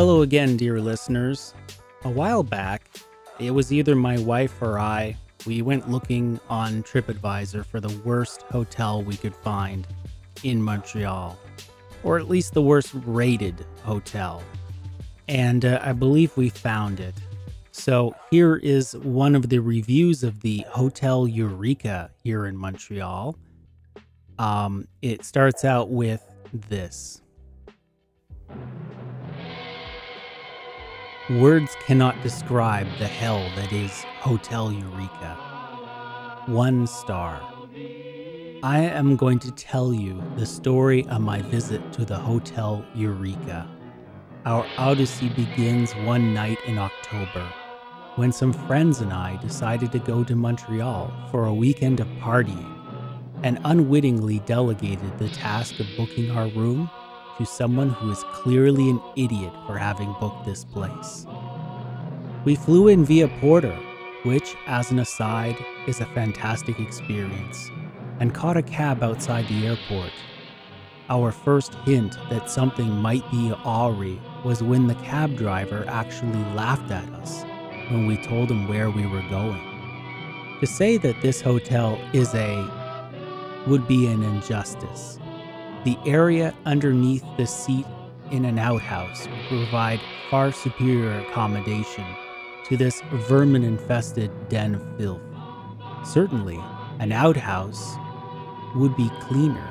Hello again, dear listeners. A while back, it was either my wife or I, we went looking on TripAdvisor for the worst hotel we could find in Montreal, or at least the worst rated hotel. And uh, I believe we found it. So here is one of the reviews of the Hotel Eureka here in Montreal. Um, it starts out with this. Words cannot describe the hell that is Hotel Eureka. One star. I am going to tell you the story of my visit to the Hotel Eureka. Our odyssey begins one night in October when some friends and I decided to go to Montreal for a weekend of partying and unwittingly delegated the task of booking our room to someone who is clearly an idiot for having booked this place. We flew in via Porter, which, as an aside, is a fantastic experience, and caught a cab outside the airport. Our first hint that something might be awry was when the cab driver actually laughed at us when we told him where we were going. To say that this hotel is a would be an injustice. The area underneath the seat in an outhouse would provide far superior accommodation to this vermin infested den of filth. Certainly, an outhouse would be cleaner,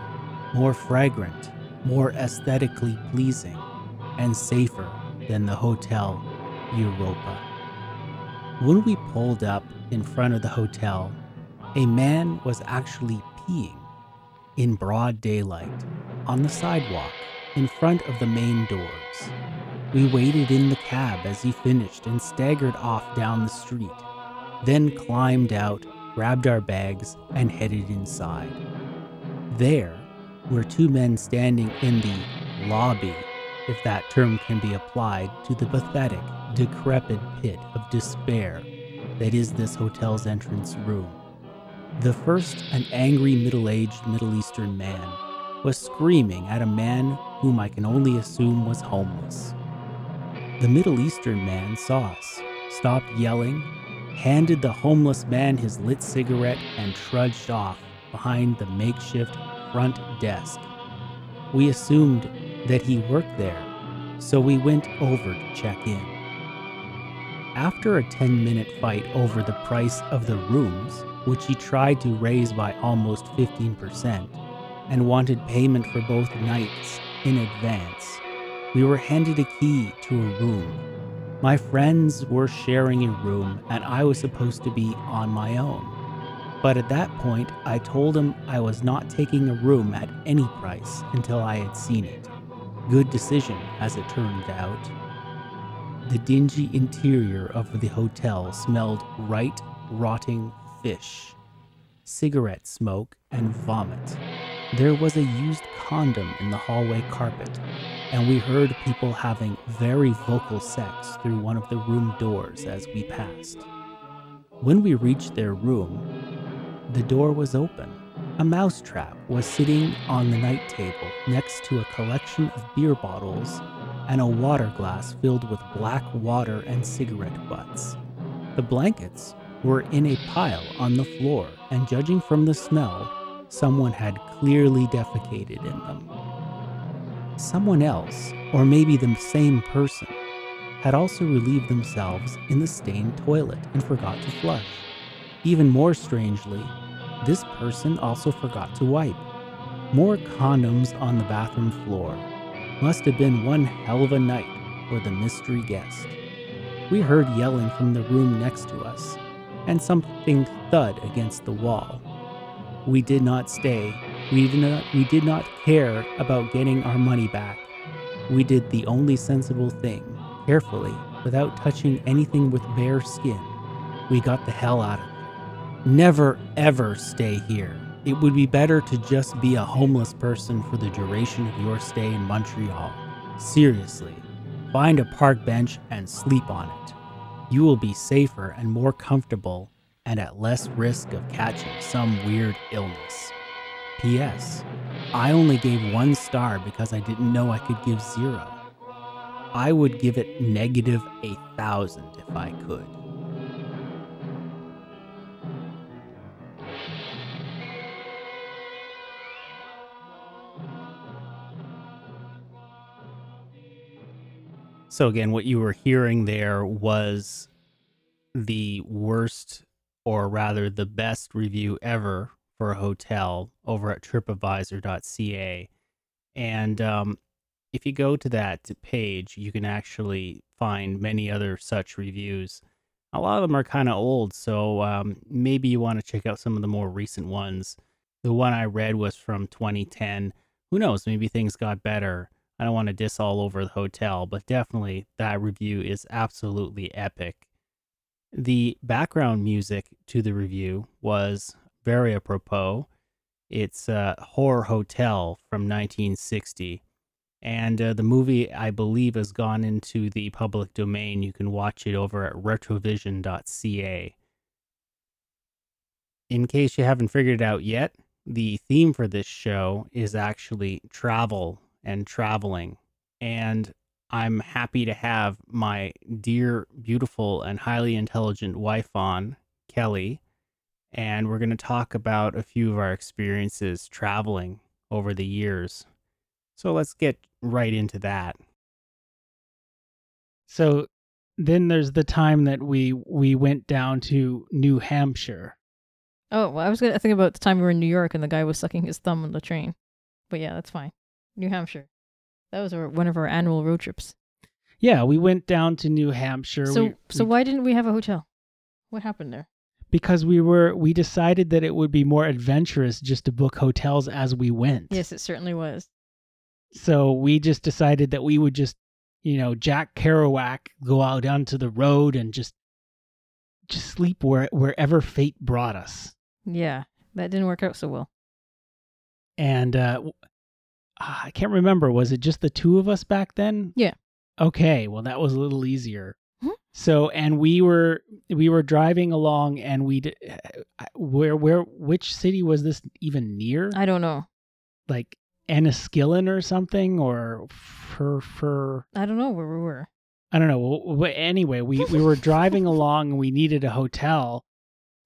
more fragrant, more aesthetically pleasing, and safer than the Hotel Europa. When we pulled up in front of the hotel, a man was actually peeing in broad daylight on the sidewalk in front of the main doors. We waited in the cab as he finished and staggered off down the street, then climbed out, grabbed our bags, and headed inside. There were two men standing in the lobby, if that term can be applied to the pathetic, decrepit pit of despair that is this hotel's entrance room. The first, an angry middle aged Middle Eastern man, was screaming at a man whom I can only assume was homeless. The Middle Eastern man saw us, stopped yelling, handed the homeless man his lit cigarette, and trudged off behind the makeshift front desk. We assumed that he worked there, so we went over to check in. After a 10 minute fight over the price of the rooms, which he tried to raise by almost 15%, and wanted payment for both nights in advance. We were handed a key to a room. My friends were sharing a room, and I was supposed to be on my own. But at that point, I told him I was not taking a room at any price until I had seen it. Good decision, as it turned out. The dingy interior of the hotel smelled right rotting fish, cigarette smoke, and vomit. There was a used condom in the hallway carpet, and we heard people having very vocal sex through one of the room doors as we passed. When we reached their room, the door was open. A mousetrap was sitting on the night table next to a collection of beer bottles and a water glass filled with black water and cigarette butts. The blankets were in a pile on the floor, and judging from the smell, someone had clearly defecated in them. Someone else, or maybe the same person, had also relieved themselves in the stained toilet and forgot to flush. Even more strangely, this person also forgot to wipe. More condoms on the bathroom floor. Must have been one hell of a night for the mystery guest. We heard yelling from the room next to us, and something thud against the wall. We did not stay. We did not, we did not care about getting our money back. We did the only sensible thing, carefully, without touching anything with bare skin. We got the hell out of it. Never ever stay here. It would be better to just be a homeless person for the duration of your stay in Montreal. Seriously, find a park bench and sleep on it you will be safer and more comfortable and at less risk of catching some weird illness. P.S. I only gave one star because I didn't know I could give zero. I would give it negative a thousand if I could. So, again, what you were hearing there was the worst, or rather the best review ever for a hotel over at tripadvisor.ca. And um, if you go to that page, you can actually find many other such reviews. A lot of them are kind of old, so um, maybe you want to check out some of the more recent ones. The one I read was from 2010. Who knows? Maybe things got better. I don't want to diss all over the hotel, but definitely that review is absolutely epic. The background music to the review was very apropos. It's uh, Horror Hotel from 1960. And uh, the movie, I believe, has gone into the public domain. You can watch it over at retrovision.ca. In case you haven't figured it out yet, the theme for this show is actually travel and traveling. And I'm happy to have my dear, beautiful, and highly intelligent wife on, Kelly. And we're going to talk about a few of our experiences traveling over the years. So let's get right into that. So then there's the time that we we went down to New Hampshire. Oh, well, I was gonna think about the time we were in New York and the guy was sucking his thumb on the train. But yeah, that's fine. New Hampshire. That was our, one of our annual road trips. Yeah, we went down to New Hampshire. So, we, so we- why didn't we have a hotel? What happened there? because we were we decided that it would be more adventurous just to book hotels as we went. Yes, it certainly was. So we just decided that we would just, you know, Jack Kerouac go out onto the road and just just sleep where wherever fate brought us. Yeah, that didn't work out so well. And uh ah, I can't remember was it just the two of us back then? Yeah. Okay, well that was a little easier. Mhm. So and we were we were driving along and we uh, where where which city was this even near? I don't know. like Enniskillen or something or for for I don't know where we were. I don't know. W- Anyway, we we were driving along and we needed a hotel,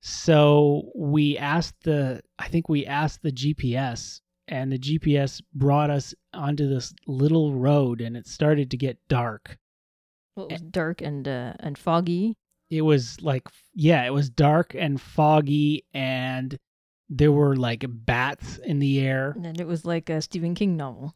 so we asked the I think we asked the GPS and the GPS brought us onto this little road and it started to get dark. Well, it was dark and uh, and foggy. It was like yeah, it was dark and foggy and there were like bats in the air. And it was like a Stephen King novel.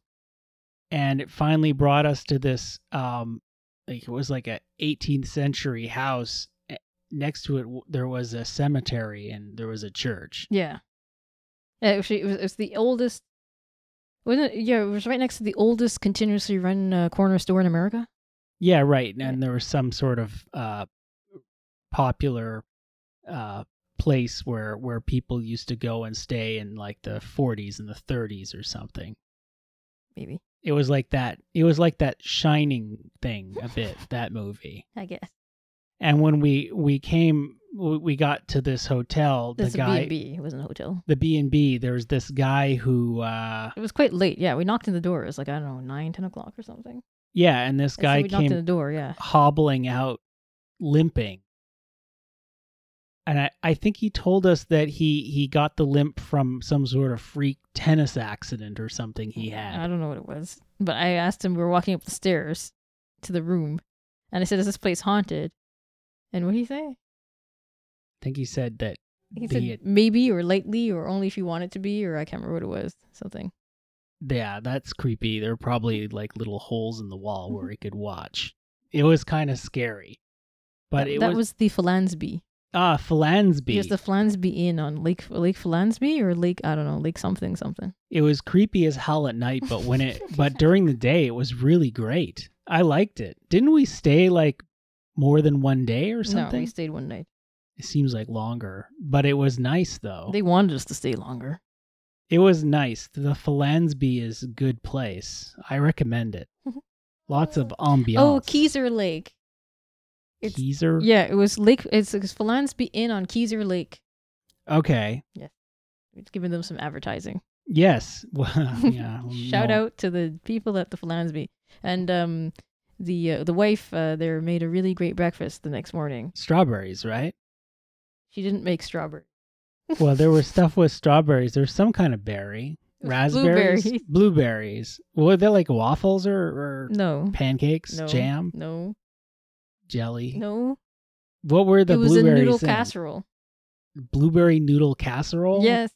and it finally brought us to this um like it was like a 18th century house Eh, next to it there was a cemetery and there was a church Yeah. Actually, it was, it was the oldest. Wasn't it? Yeah, it was right next to the oldest continuously run uh, corner store in America. yeah right and there was some sort of uh popular uh place where where people used to go and stay in like the 40s and the 30s or something Maybe it was like that it was like that shining thing a bit that movie I guess and when we we came we got to this hotel the guy and B. It wasn't a hotel. the B and B, there was this guy who, uh, It was quite late. Yeah, we knocked on the door. It was like I don't know, nine, ten o'clock or something. yeah, and this And so guy we knocked on the door. Yeah. hobbling out, limping, and I, I think he told us that he he got the limp from some sort of freak tennis accident or something he had. I don't know what it was, but I asked him. We were walking up the stairs to the room, and I said, "Is this place haunted?" And what did he say? I think he said that He the- said maybe or lightly or only if you want it to be, or I can't remember what it was. Something. yeah, that's creepy. There were probably like little holes in the wall Mm-hmm. where he could watch. It was kind of scary, but that, it that was, was the Follansbee. ah Follansbee. There's the Follansbee Inn on Lake Lake Follansbee or Lake I don't know Lake something something. it was creepy as hell at night but when it but during the day it was really great i liked it didn't we stay like more than one day or something? No, something we stayed one night. It seems like longer but it was nice though They wanted us to stay longer. it was nice the Follansbee is a good place i recommend it lots of ambiance Oh, Kezar Lake. It's Kezar? yeah, it was Lake. It's, it's Follansbee Inn on Kezar Lake. okay Yeah. It's giving them some advertising. yes well, yeah Shout no. out to the people at the Follansbee. And um the uh, the wife uh, there made a really great breakfast the next morning. Strawberries, right? She didn't make strawberry. Well, there was stuff with strawberries. There's some kind of berry. Raspberries, blueberries. blueberries. Were they like waffles or, or No. pancakes, No. jam, No. jelly? No. What were the it was a noodle in? casserole. Blueberry noodle casserole? Yes,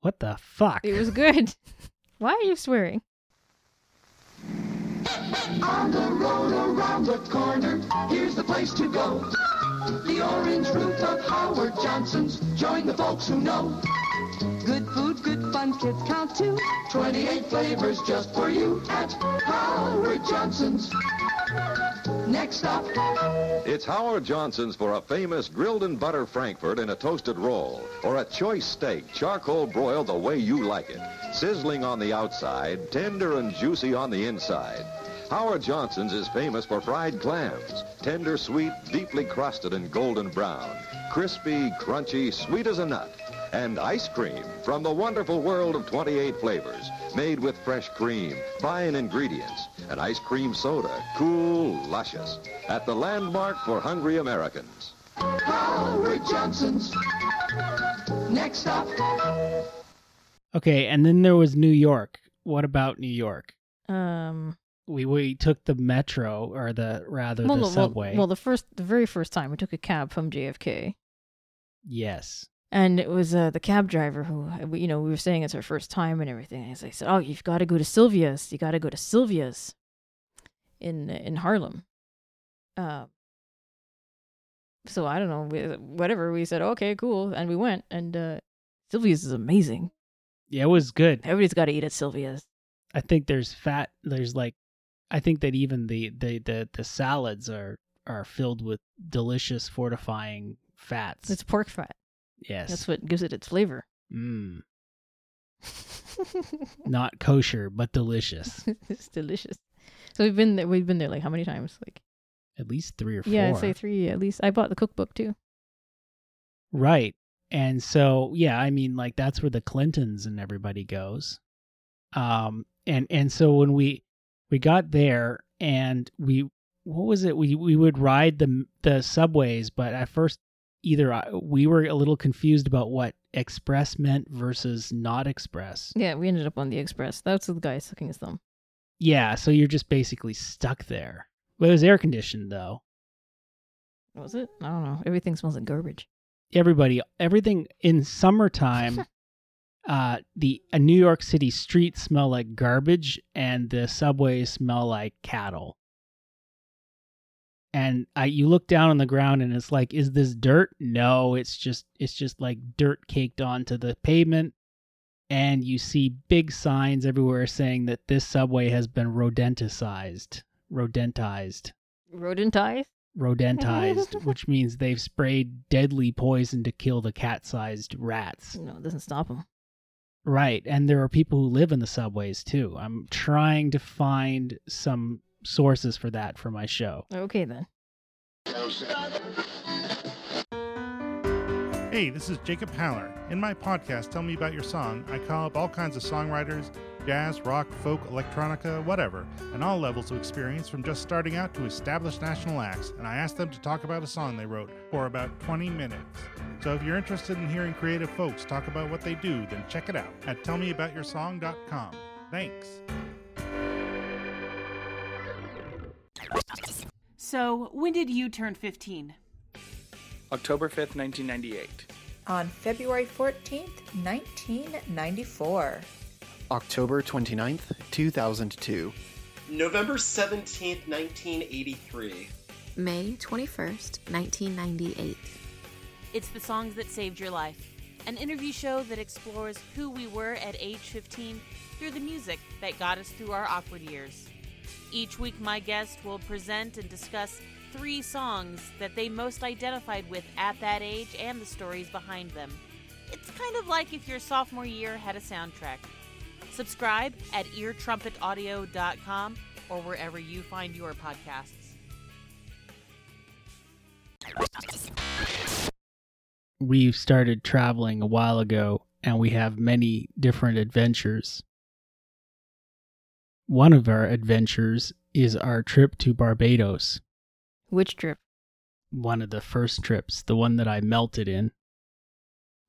What the fuck? it was good. Why are you swearing? On the road around the corner, here's the place to go. The orange root of Howard Johnson's. Join the folks who know. Good food, good fun, kids count too. 28 flavors just for you at Howard Johnson's. Next up, It's Howard Johnson's for a famous grilled and butter Frankfurt in a toasted roll, or a choice steak, charcoal broiled the way you like it, sizzling on the outside, tender and juicy on the inside. Howard Johnson's is famous for fried clams, tender, sweet, deeply crusted and golden brown, crispy, crunchy, sweet as a nut, and ice cream from the wonderful world of 28 flavors, made with fresh cream, fine ingredients, and ice cream soda, cool, luscious, at the landmark for hungry Americans. Howard Johnson's. Next up, Okay, and then there was New York. What about New York? Um. We we took the metro or the rather Well, the well, subway. well, the first, the very first time, we took a cab from JFK, yes. and it was uh, the cab driver who, we- you know, we were saying it's our first time and everything. And I said, "Oh, you've got to go to Sylvia's. You got to go to Sylvia's in in Harlem." Uh, so I don't know, we, whatever. We said, "Okay, cool," and we went, and uh, Sylvia's is amazing. Yeah, it was good. Everybody's got to eat at Sylvia's. I think there's fat. There's like, I think that even the the the, the salads are are filled with delicious fortifying fats. It's pork fat. yes. That's what gives it its flavor. Mm, not kosher, but delicious. it's delicious. So we've been there. We've been there like how many times? Like At least three or four. yeah, I'd say three at least. I bought the cookbook too. Right. And so, yeah, I mean, like that's where the Clintons and everybody goes. Um, and and so when we we got there and we what was it? We we would ride the the subways, but at first either I, we were a little confused about what express meant versus not express. Yeah, we ended up on the express. That's the guy sucking his thumb. Yeah, so you're just basically stuck there. But it was air conditioned though. Was it? I don't know. Everything smells like garbage. everybody everything in summertime uh the uh, new york city streets smell like garbage and the subways smell like cattle and I, you look down on the ground and it's like is this dirt no it's just it's just like dirt caked onto the pavement and you see big signs everywhere saying that this subway has been rodenticized rodentized Rodentized? rodentized, which means they've sprayed deadly poison to kill the cat-sized rats. No, it doesn't stop him. Right, and there are people who live in the subways too. I'm trying to find some sources for that for my show. Okay then. Hey, this is Jacob Haller. In my podcast, Tell Me About Your Song, I call up all kinds of songwriters jazz, rock, folk, electronica, whatever, and all levels of experience from just starting out to established national acts, and I ask them to talk about a song they wrote for about 20 minutes. So if you're interested in hearing creative folks talk about what they do, then check it out at tellmeaboutyoursong.com. Thanks. So, when did you turn 15? October 5th, 1998. on February 14th, 1994. October 29th, 2002. November 17th, 1983. May 21st, 1998. It's the songs that saved your life. An interview show that explores who we were at age 15 through the music that got us through our awkward years. Each week, my guest will present and discuss three songs that they most identified with at that age and the stories behind them. It's kind of like if your sophomore year had a soundtrack. Subscribe at eartrumpetaudio.com or wherever you find your podcasts. We've started traveling a while ago and we have many different adventures. one of our adventures is our trip to Barbados. Which trip? One of the first trips, the one that I melted in.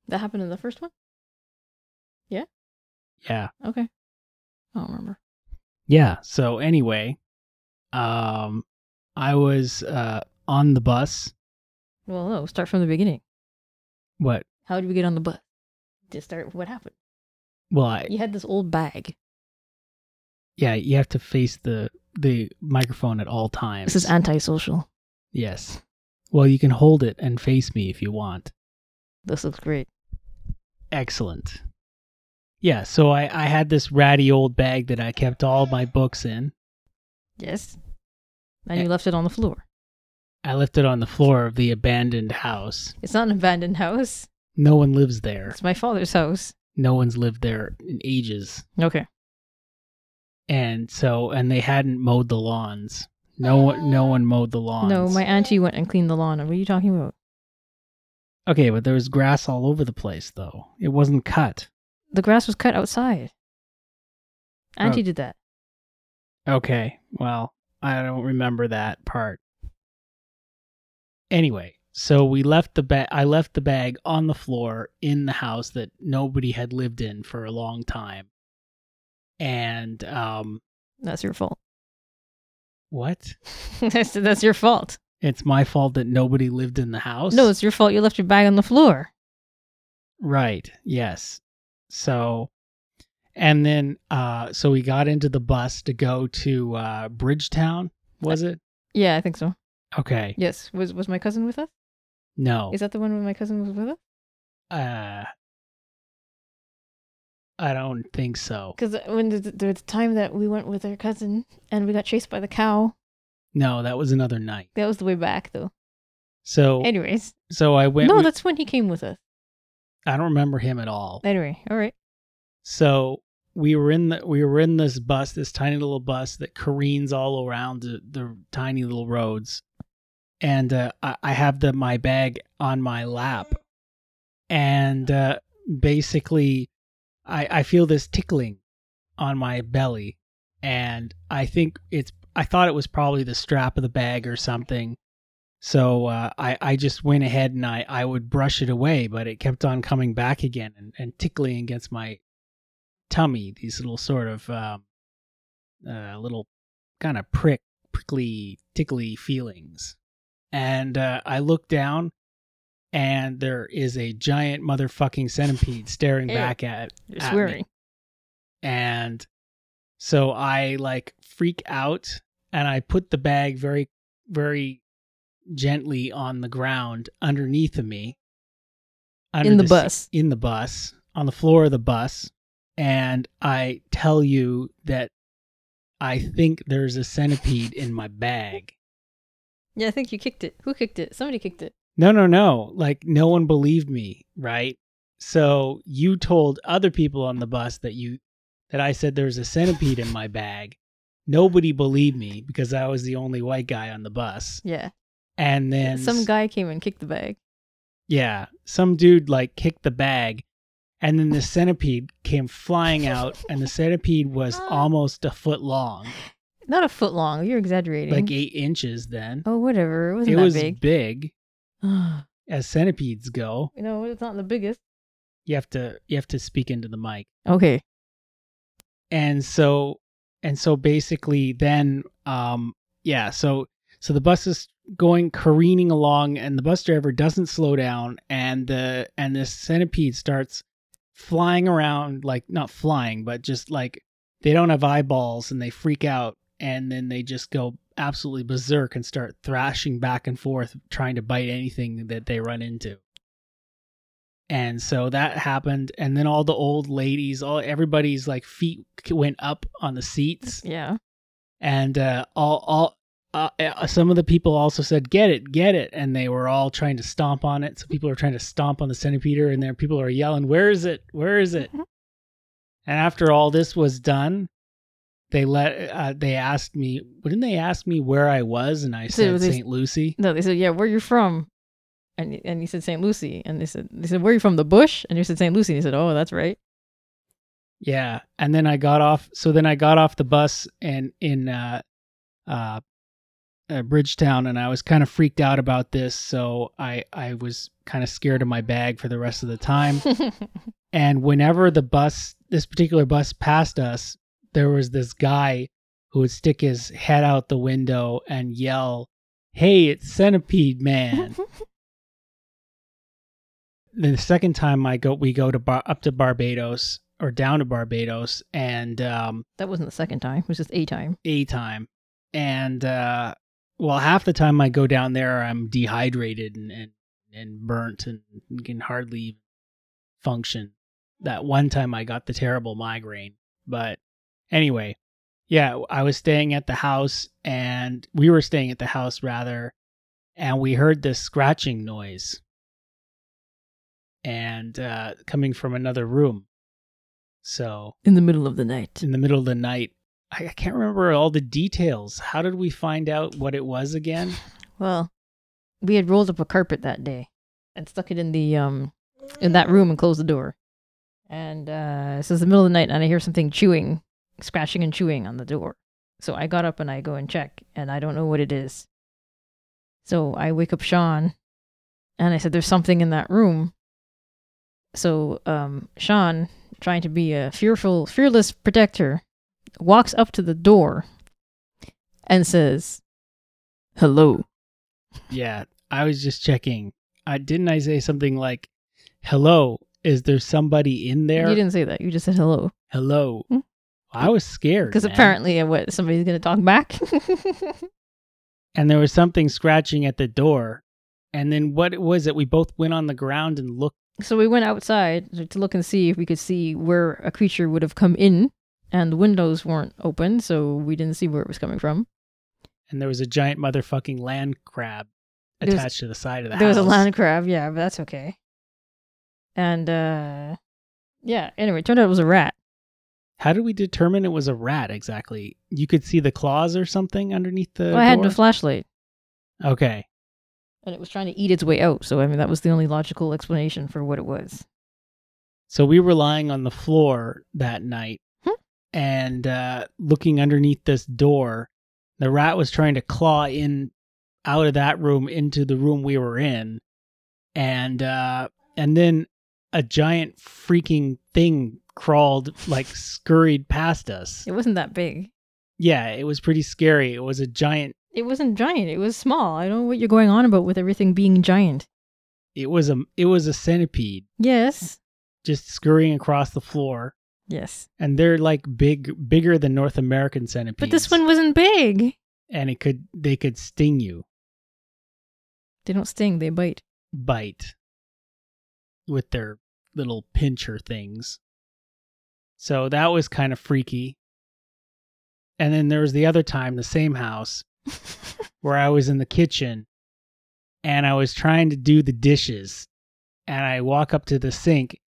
That happened in the first one? Yeah? Okay. I don't remember. Yeah. So anyway, um, I was uh on the bus. Well, no, start from the beginning. What? How did we get on the bus? To start, what happened? Well, I, You had this old bag. yeah, you have to face the the microphone at all times. This is antisocial. yes. Well, you can hold it and face me if you want. This looks great. Excellent. Yeah, so I, I had this ratty old bag that I kept all my books in. Yes. And you left it on the floor. I left it on the floor of the abandoned house. It's not an abandoned house. No one lives there. It's my father's house. No one's lived there in ages. Okay. And so and they hadn't mowed the lawns. No one no one mowed the lawns. No, my auntie went and cleaned the lawn. What are you talking about? Okay, but there was grass all over the place though. It wasn't cut. The grass was cut outside. Auntie Oh. did that. Okay. Well, I don't remember that part. Anyway, so we left the bag I left the bag on the floor in the house that nobody had lived in for a long time. And um That's your fault. what? Said that's your fault. It's my fault that nobody lived in the house? No, it's your fault. You left your bag on the floor. Right. Yes. So and then uh so we got into the bus to go to uh Bridgetown, was it? Yeah, I think so. Okay. Yes. Was was my cousin with us? No. Is that the one when my cousin was with us? Uh I don't think so. Because when the, the, time that we went with our cousin and we got chased by the cow, No, that was another night. that was the way back though. So Anyways, so I went no, with- that's when he came with us. I don't remember him at all. Anyway, all right. So we were in the we were in this bus, this tiny little bus that careens all around the, the tiny little roads, and uh, I, I have the my bag on my lap, and uh, basically, I I feel this tickling on my belly, and I think it's I thought it was probably the strap of the bag or something. So uh, I I just went ahead and I I would brush it away, but it kept on coming back again and, and tickling against my tummy. These little sort of um, uh, little kind of prick prickly tickly feelings, and uh, I look down, and there is a giant motherfucking centipede staring Ew. back at You're at me swearing. and so I like freak out and I put the bag very very gently on the ground underneath of me In the se- bus. in the bus on the floor of the bus and I tell you that I think there's a centipede in my bag. Yeah, I think you kicked it. Who kicked it? Somebody kicked it. No, no, no. Like no one believed me, right? So you told other people on the bus that you that I said there's a centipede in my bag. Nobody believed me because I was the only white guy on the bus. Yeah. And then Some guy came and kicked the bag. yeah, some dude like kicked the bag and then the centipede came flying out and the centipede was almost a foot long, Not a foot long. You're exaggerating. like 8 inches then. oh, whatever. It wasn't it that was big. big as centipedes go. You know, it's not the biggest. You have to you have to speak into the mic. Okay. and so and so basically then um yeah so so the bus is going careening along and the bus driver doesn't slow down and the and this centipede starts flying around like not flying but just like they don't have eyeballs and they freak out and then they just go absolutely berserk and start thrashing back and forth trying to bite anything that they run into and so that happened and then all the old ladies all everybody's like feet went up on the seats Yeah. and uh all all uh, uh, some of the people also said get it get it and they were all trying to stomp on it so people are trying to stomp on the centipede and there people are yelling where is it where is it and after all this was done they let uh, they asked me didn't they ask me where i was and i So said st lucy No, they said, yeah, where you from? And and you said St. Lucy. And they said, they said, where you from? The bush? And you said St. Lucy. And he said, oh, that's right. Yeah, and then I got off. So then I got off the bus and in uh, uh, uh, Bridgetown, and I was kind of freaked out about this. So I I was kind of scared of my bag for the rest of the time. and whenever the bus, this particular bus passed us, there was this guy who would stick his head out the window and yell, "Hey, it's Centipede Man!" then the second time I go, we go to bar, up to Barbados or down to Barbados, and um, That wasn't the second time. It was just a time. a time, and uh, well, half the time I go down there, I'm dehydrated and and, and burnt and can hardly function. That one time I got the terrible migraine, but anyway, yeah, I was staying at the house, and we were staying at the house rather, and we heard this scratching noise and uh, coming from another room. So In the middle of the night. in the middle of the night, I, can't remember all the details. How did we find out what it was again? Well, we had rolled up a carpet that day and stuck it in the um in that room and closed the door. And uh so it's the middle of the night and I hear something chewing, scratching and chewing on the door. So I got up and I go and check and I don't know what it is. So I wake up Sean and I said there's something in that room. So um Sean, trying to be a fearful fearless protector, walks up to the door and says, "Hello." yeah, I was just checking. I didn't I say something like, "Hello, is there somebody in there?" You didn't say that. You just said hello. Hello. Hmm? I was scared Because apparently, what somebody's gonna talk back. and there was something scratching at the door. And then what was it? We both went on the ground and looked. so we went outside to look and see if we could see where a creature would have come in, and the windows weren't open, so we didn't see where it was coming from. and there was a giant motherfucking land crab There attached to the side of the there house. was a land crab, yeah, but that's okay. And uh yeah, anyway, it turned out it was a rat. How did we determine it was a rat exactly? You could see the claws or something underneath the. Well, I had no flashlight, Okay. and it was trying to eat its way out. So I mean, that was the only logical explanation for what it was. So we were lying on the floor that night. And uh, looking underneath this door. The rat was trying to claw in out of that room into the room we were in, and uh, and then a giant freaking thing crawled like scurried past us. It wasn't that big. Yeah, it was pretty scary. It was a giant. It wasn't giant. It was small. I don't know what you're going on about with everything being giant. It was a it was a centipede Yes. just scurrying across the floor, Yes. and they're like big, bigger than North American centipedes. But this one wasn't big. and it could they could sting you, They don't sting, they bite. bite with their little pincher things. So that was kind of freaky. And then there was the other time, the same house, where I was in the kitchen and I was trying to do the dishes. And I walk up to the sink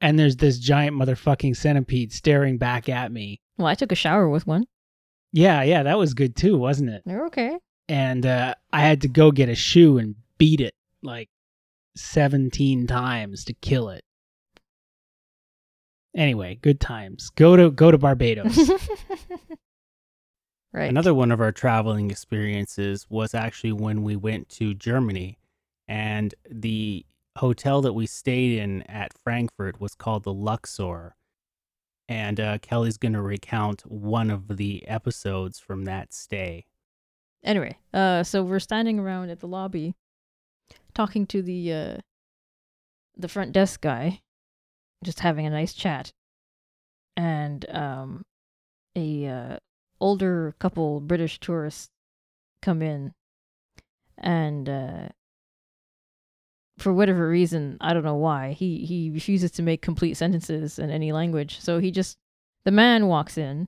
and there's this giant motherfucking centipede staring back at me. Well, I took a shower with one. Yeah, yeah, that was good too, wasn't it? They're okay. And uh, I had to go get a shoe and beat it like 17 times to kill it. Anyway, good times. Go to go to Barbados. right. Another one of our traveling experiences was actually when we went to Germany, and the hotel that we stayed in at Frankfurt was called the Luxor. And uh, Kelly's going to recount one of the episodes from that stay. Anyway, uh, so we're standing around at the lobby, talking to the uh, the front desk guy, just having a nice chat, and um, a uh, older couple British tourists come in, and uh, for whatever reason, I don't know why, he he refuses to make complete sentences in any language. So he just the man walks in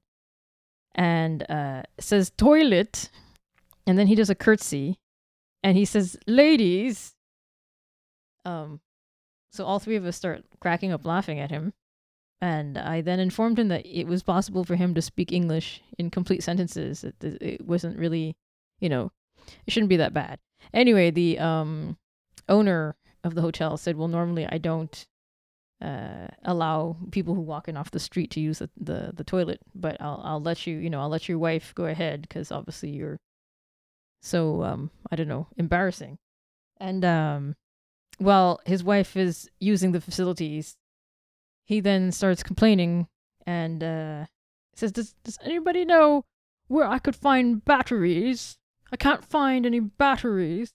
and uh, says toilet. And then he does a curtsy and he says ladies. Um so all three of us start cracking up laughing at him. And i then informed him that it was possible for him to speak english in complete sentences. It, it wasn't really you know it shouldn't be that bad. Anyway the um owner of the hotel said well normally i don't uh, allow people who walk in off the street to use the, the, the toilet, but I'll I'll let you you know I'll let your wife go ahead because obviously you're so um I don't know embarrassing, and um his wife is using the facilities, he then starts complaining and uh says, "Does does anybody know where I could find batteries? I can't find any batteries."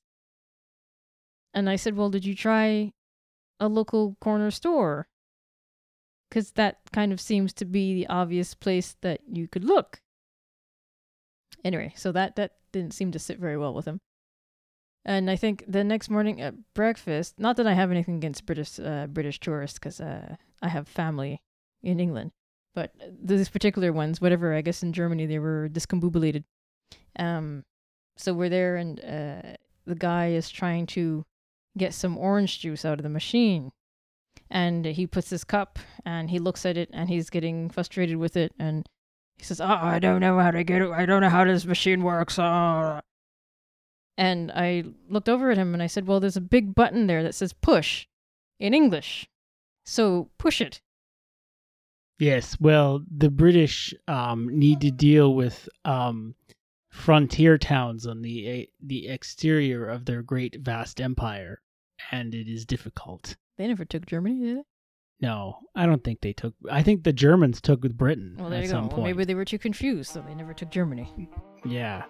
And I said, "Well, did you try a local corner store?" Cuz that kind of seems to be the obvious place that you could look. Anyway, so that that didn't seem to sit very well with him. And I think the next morning at breakfast, not that I have anything against British uh, British tourists, because uh, I have family in England, but these particular ones, whatever, I guess in Germany they were discombobulated. Um, so we're there, and uh, the guy is trying to get some orange juice out of the machine, and he puts his cup and he looks at it, and he's getting frustrated with it, and he says, "Oh, I don't know how to get it. I don't know how this machine works." Oh. And I looked over at him and I said, Well, there's a big button there that says push in English. So push it. Yes, well, the British um, need to deal with um, frontier towns on the eh, the exterior of their great vast empire, and it is difficult. They never took Germany, did they? No, I don't think they took. I think the Germans took with Britain Well, there at you some go. point. Well, maybe they were too confused, so they never took Germany. Yeah,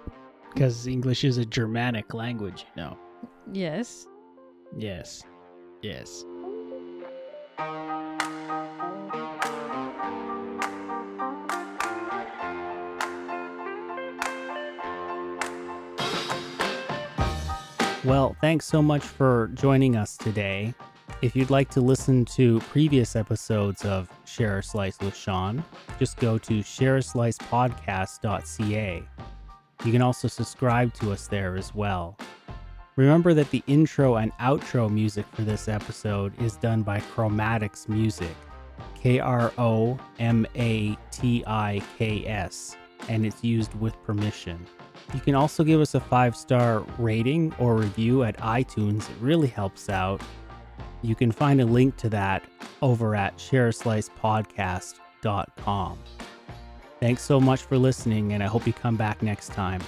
because English is a Germanic language. You know. Yes. Yes. Yes. Well, thanks so much for joining us today. If you'd like to listen to previous episodes of Share a Slice with Sean, just go to shareaslicepodcast.ca. You can also subscribe to us there as well. Remember that the intro and outro music for this episode is done by Kromatiks Music, K R O M A T I K S, and it's used with permission. You can also give us a five star rating or review at iTunes, it really helps out. You can find a link to that over at shareaslicepodcast.com. Thanks so much for listening, and I hope you come back next time.